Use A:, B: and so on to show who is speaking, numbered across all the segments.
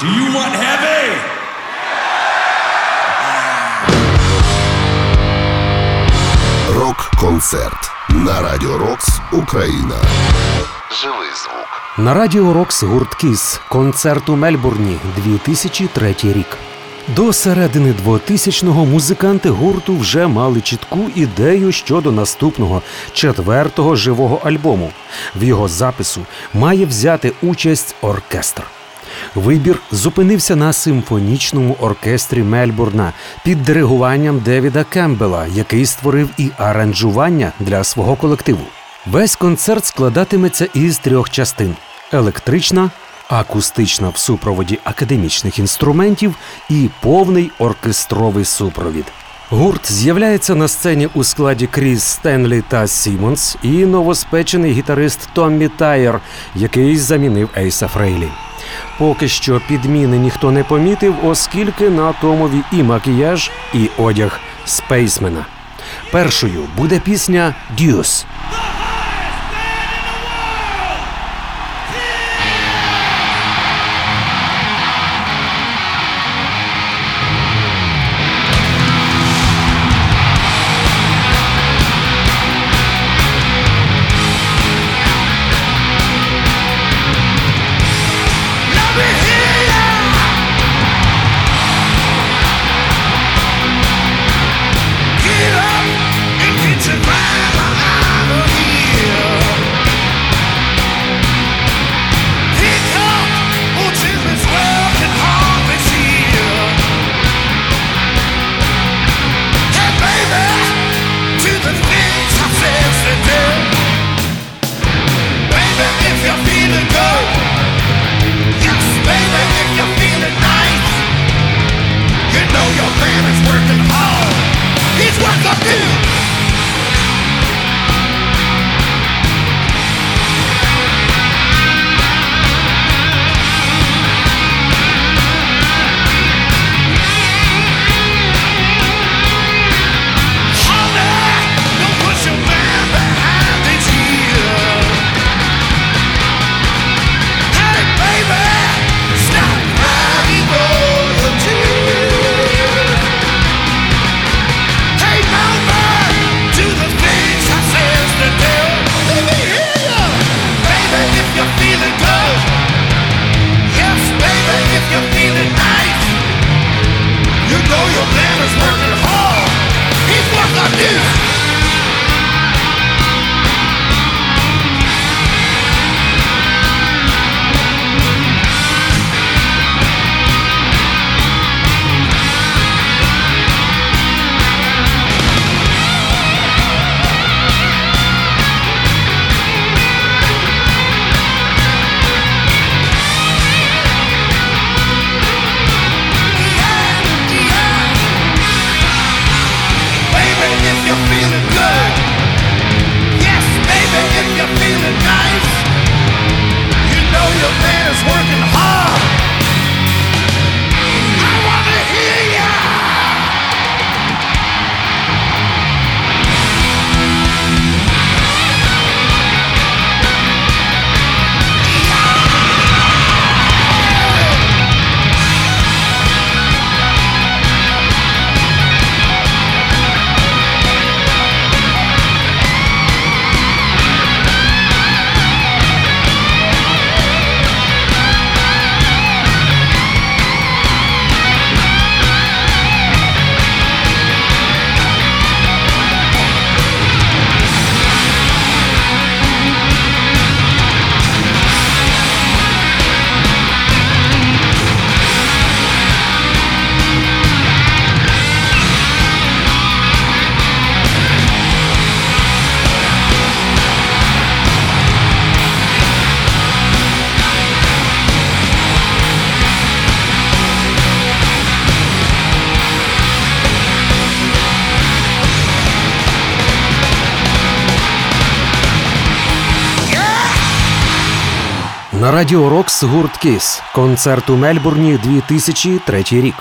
A: Do you want heavy?
B: Рок-концерт на Радіо Рокс Україна. Живий звук.
C: На Радіо Рокс гурт Кіс. Концерт у Мельбурні 2003 рік. До середини 2000-го музиканти гурту вже мали чітку ідею щодо наступного четвертого живого альбому. В його запису має взяти участь оркестр. Вибір зупинився на симфонічному оркестрі Мельбурна під диригуванням Девіда Кембела, який створив і аранжування для свого колективу. Весь концерт складатиметься із трьох частин: електрична, акустична в супроводі академічних інструментів і повний оркестровий супровід. Гурт з'являється на сцені у складі Кріс Стенлі та Сімонс і новоспечений гітарист Томмі Тайер, який замінив Ейса Фрейлі. Поки що підміни ніхто не помітив, оскільки на Томові і макіяж, і одяг спейсмена. Першою буде пісня Дюс. Радіо Рокс гурт Кіс. Концерт у Мельбурні 2003 рік.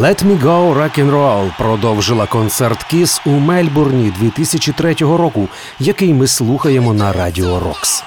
D: Let Me Go Rock'n'Roll продовжила концерт Кіс у Мельбурні 2003 року, який ми слухаємо на Радіо Рокс.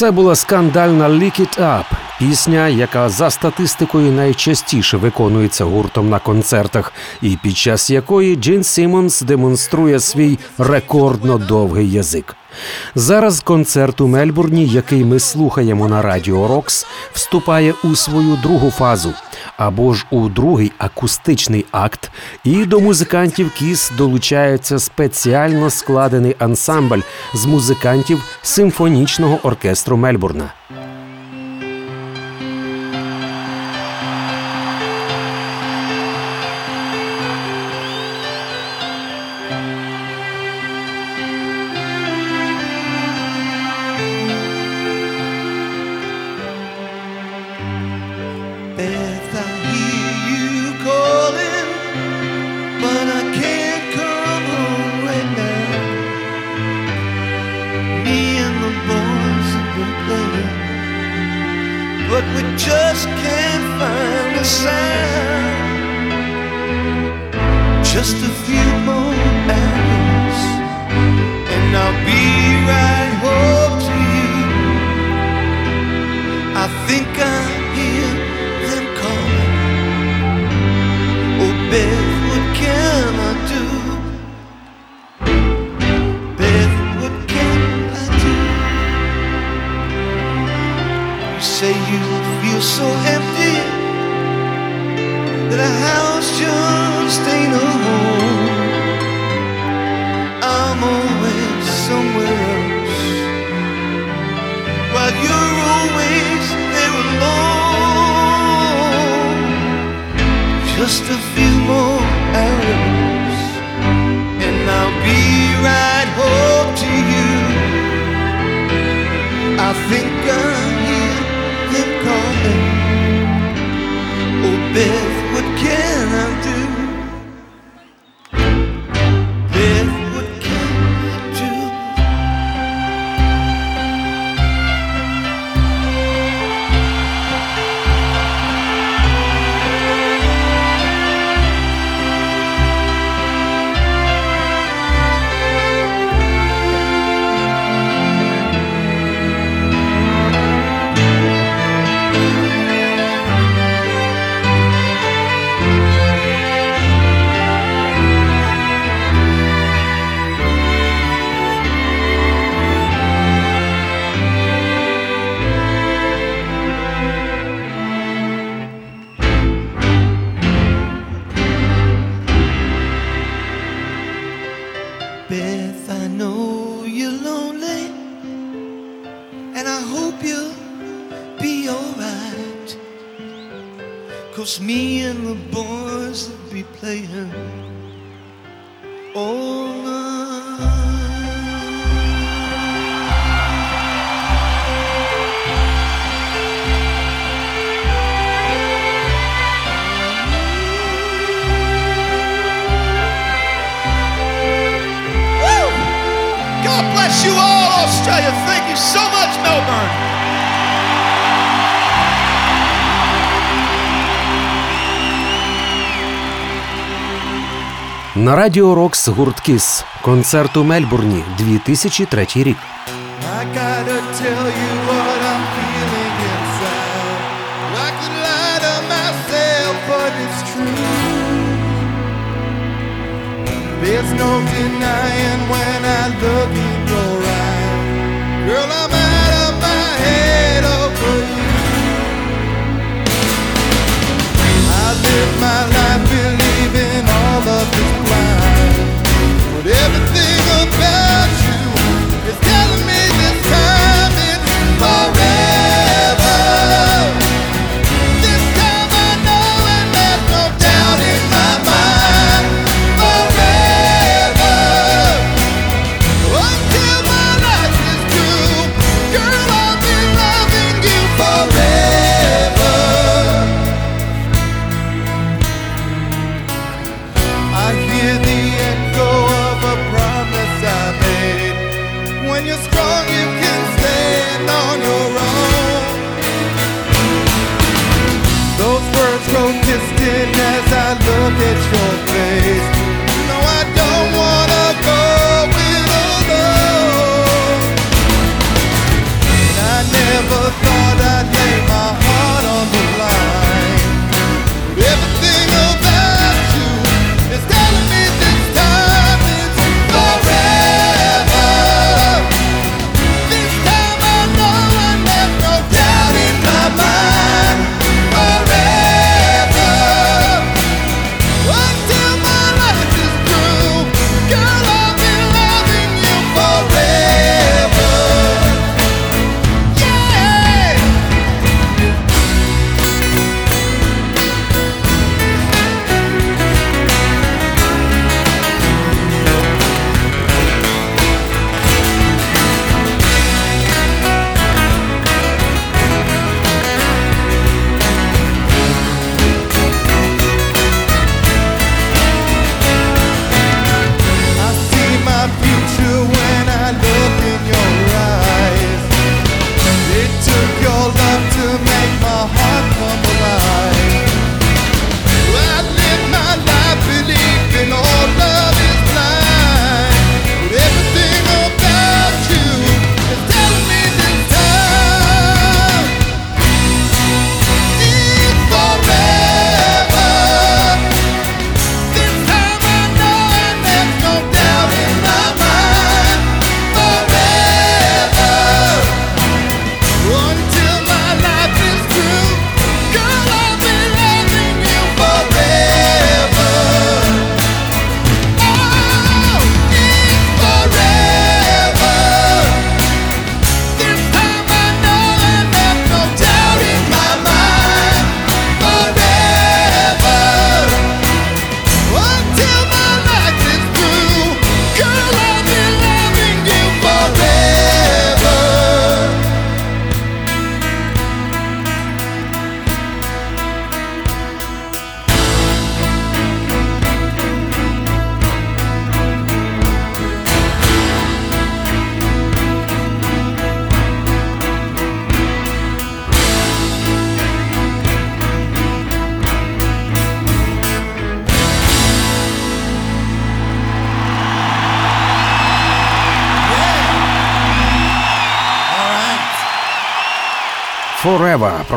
E: Це була скандальна «Lick It Up», пісня, яка за статистикою найчастіше виконується гуртом на концертах, і під час якої Джин Сімонс демонструє свій рекордно довгий язик. Зараз концерт у Мельбурні, який ми слухаємо на Радіо Рокс, вступає у свою другу фазу або ж у другий акустичний акт, і до музикантів Кіс долучається спеціально складений ансамбль з музикантів симфонічного оркестру Мельбурна. На радіо Рокс гурт Кіс. Концерт у Мельбурні 2003 рік. There's no denying when I look in your eyes. Girl, I'm out of my head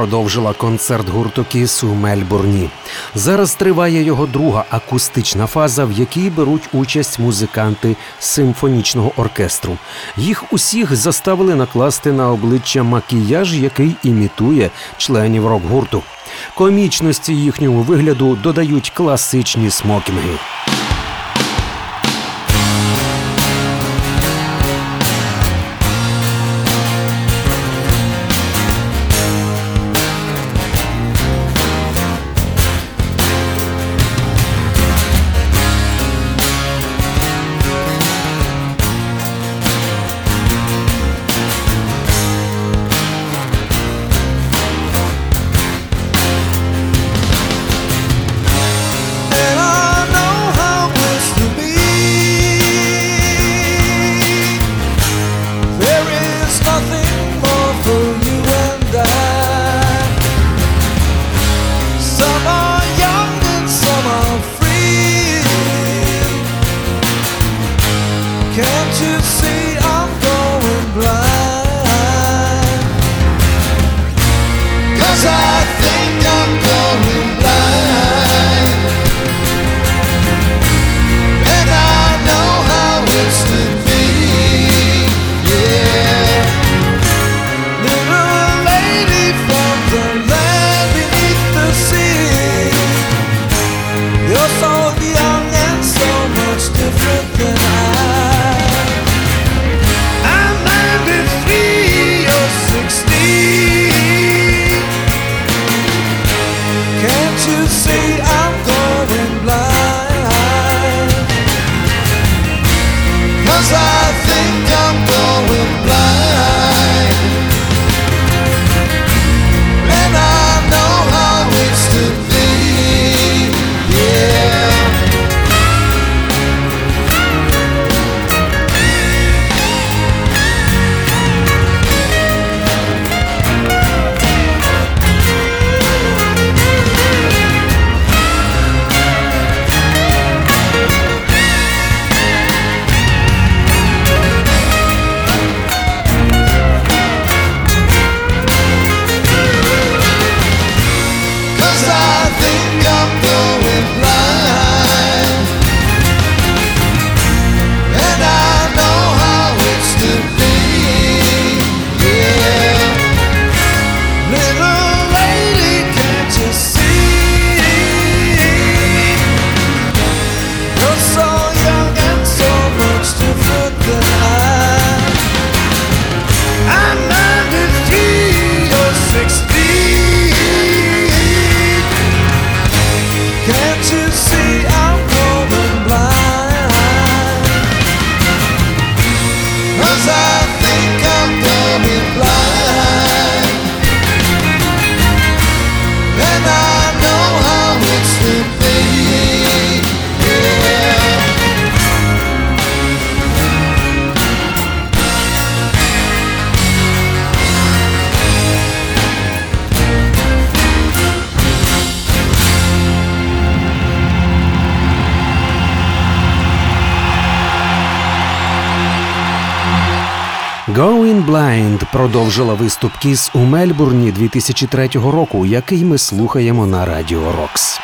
E: продовжила концерт гурту Кіс у Мельбурні. Зараз триває його друга акустична фаза, в якій беруть участь музиканти симфонічного оркестру. Їх усіх заставили накласти на обличчя макіяж, який імітує членів рок-гурту. Комічності їхнього вигляду додають класичні смокінги. Going Blind продовжила виступ Кіс у Мельбурні 2003 року, який ми слухаємо на радіо Рокс.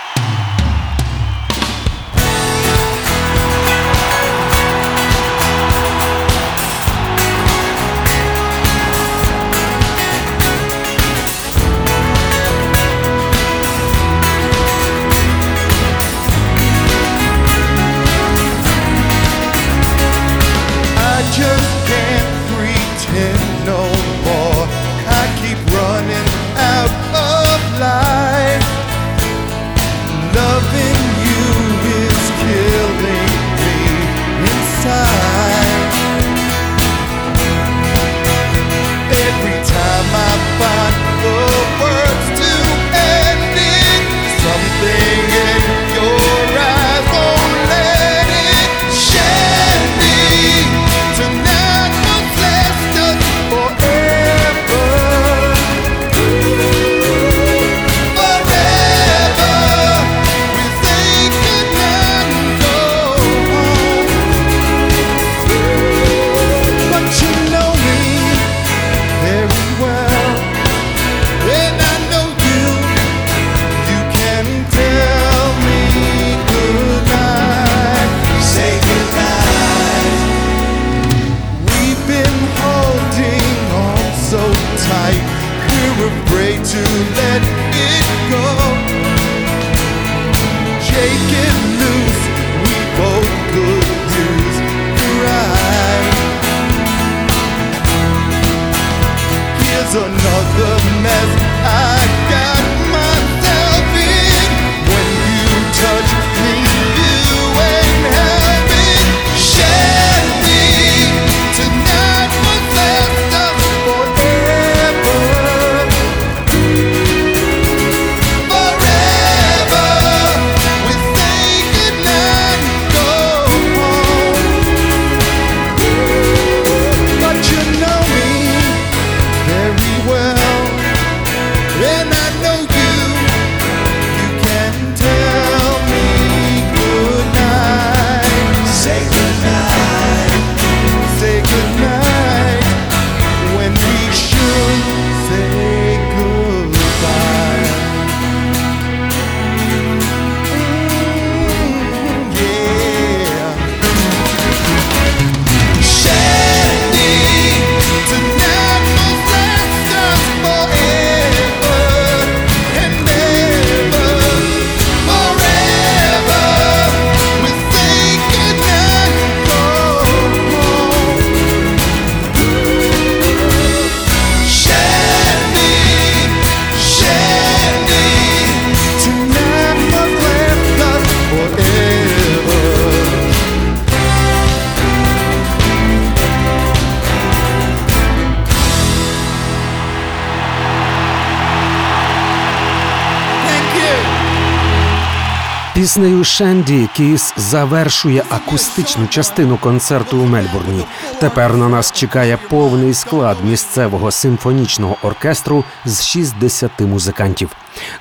D: Піснею Шенді Кіс завершує акустичну частину концерту у Мельбурні. Тепер на нас чекає повний склад місцевого симфонічного оркестру з 60 музикантів.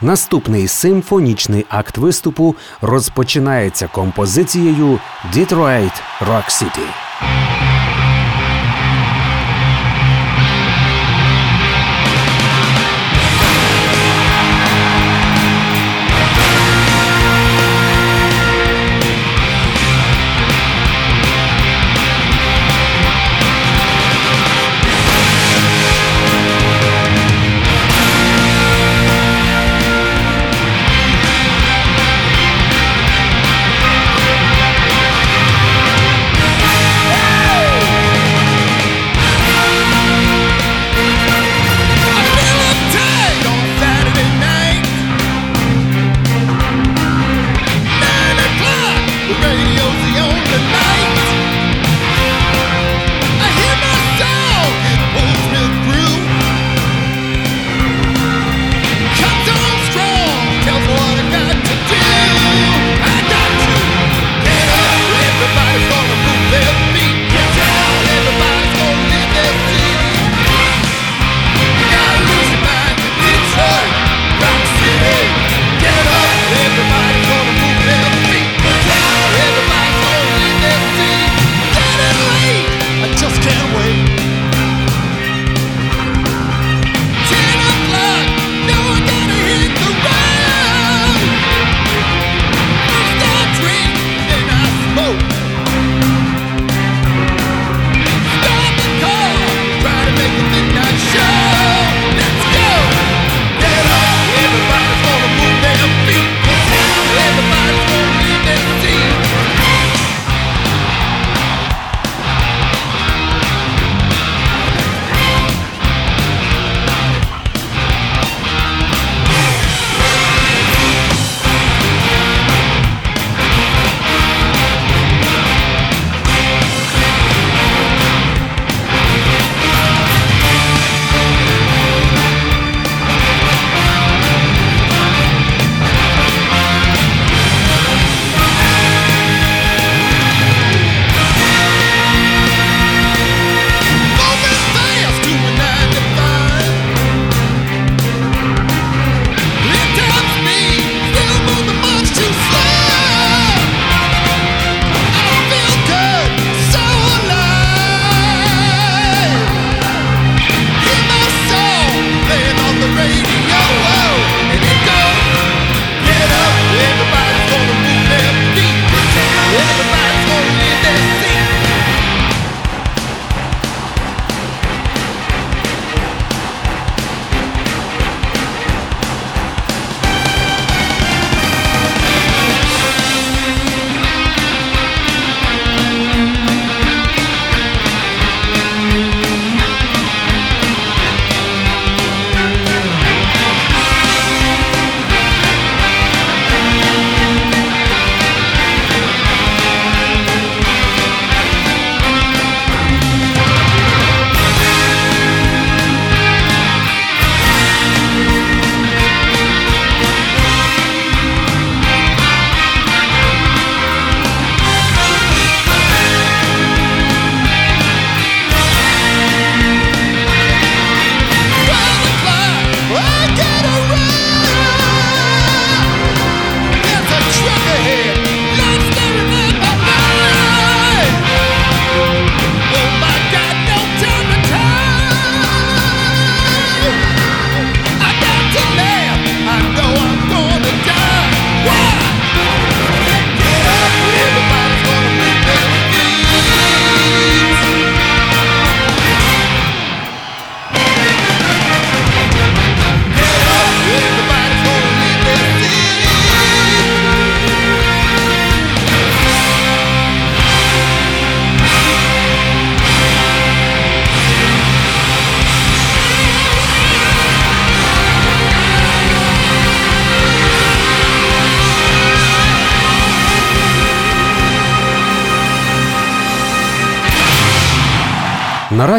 D: Наступний симфонічний акт виступу розпочинається композицією «Detroit Rock City».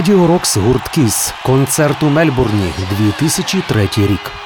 D: Радіо Рокс гурт Кіс. Концерт у Мельбурні 2003 рік.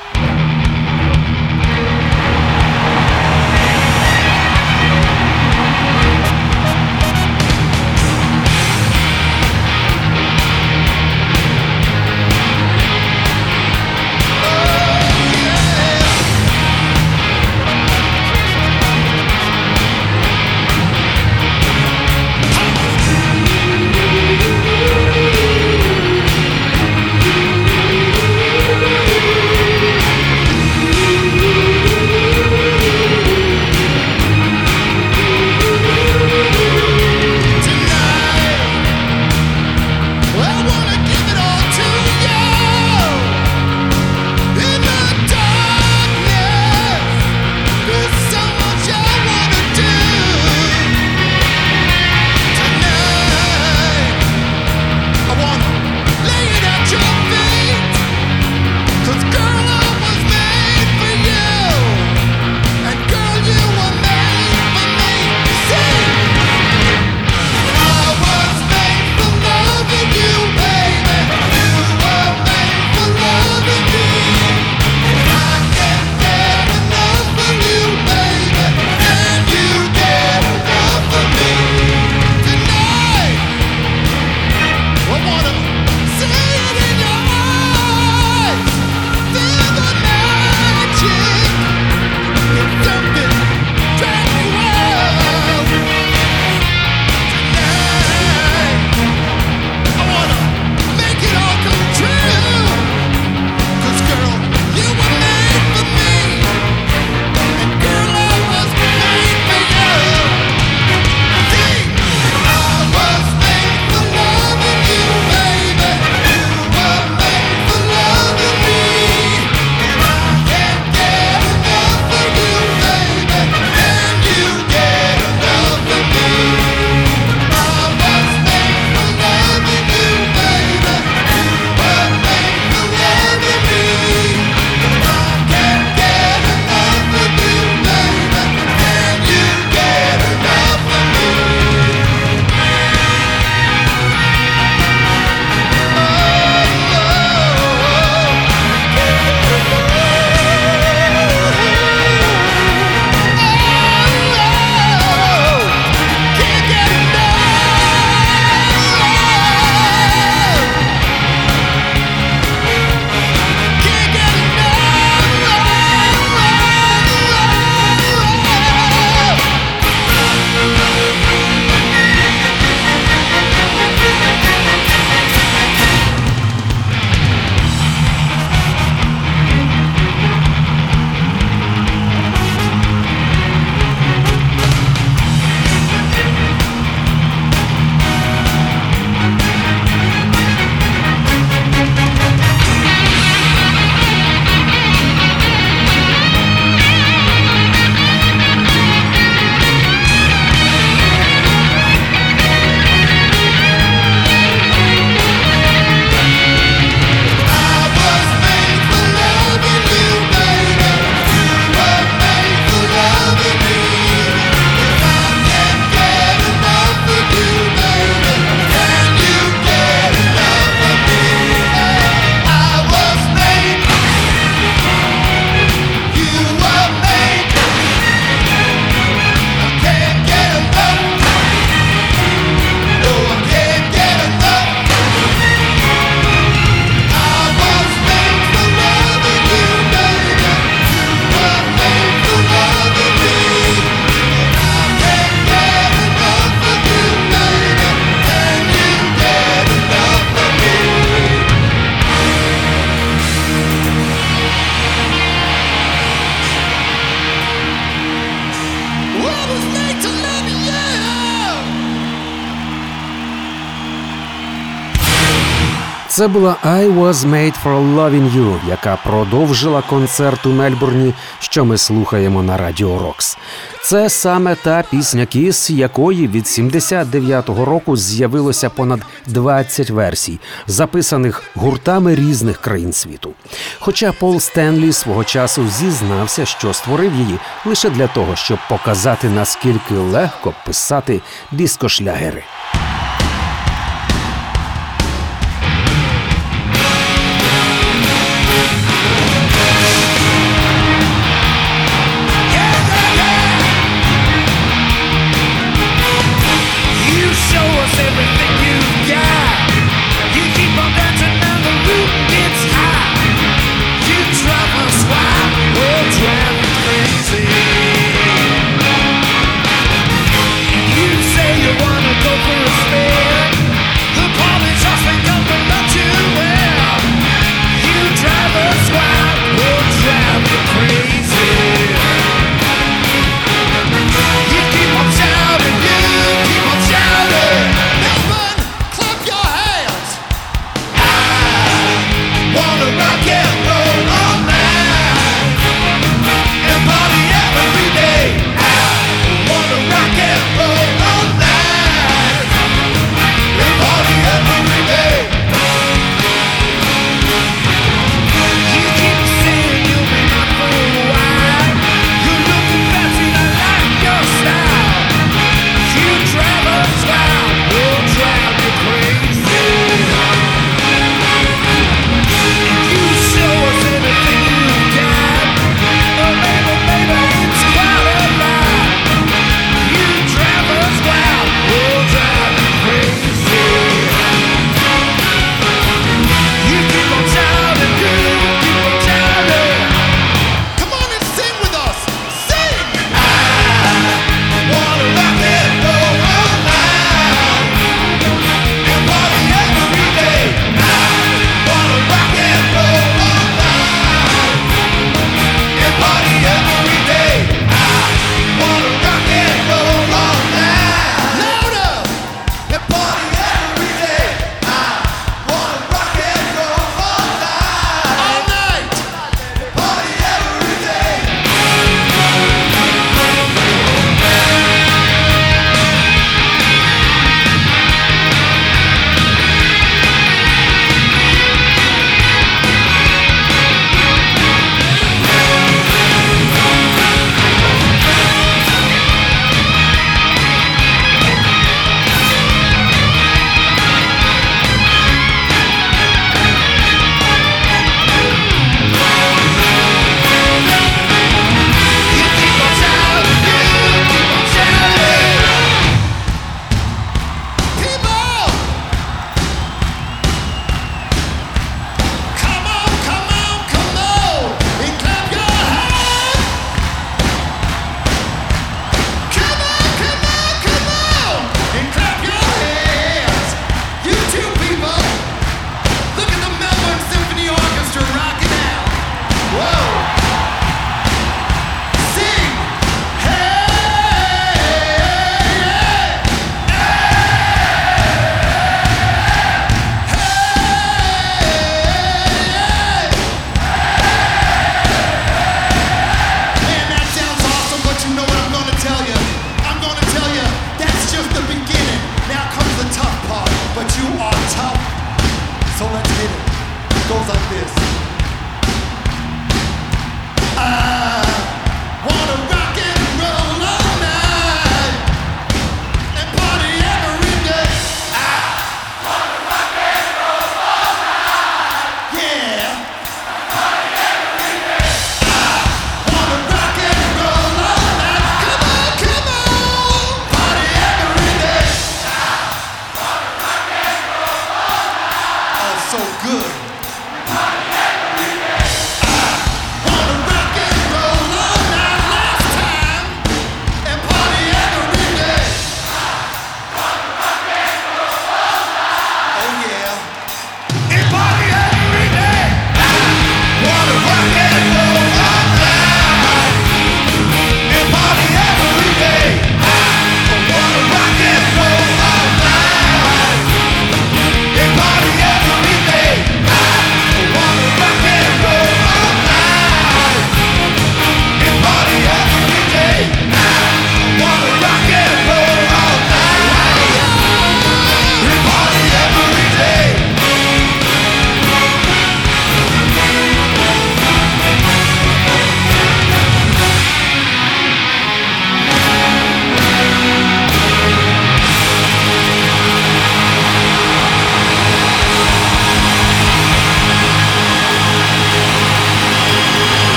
C: Це була «I was made for loving you», яка продовжила концерт у Мельбурні, що ми слухаємо на Радіо Рокс. Це саме та пісня Кіс, якої від 79-го року з'явилося понад 20 версій, записаних гуртами різних країн світу. Хоча Пол Стенлі свого часу зізнався, що створив її лише для того, щоб показати наскільки легко писати дискошлягери.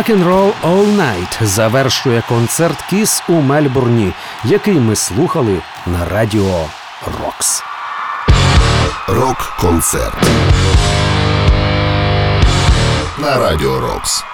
C: Rock'n'Roll All Night завершує концерт Кіс у Мельбурні, який ми слухали на радіо Рокс.
B: Рок-концерт на радіо Рокс.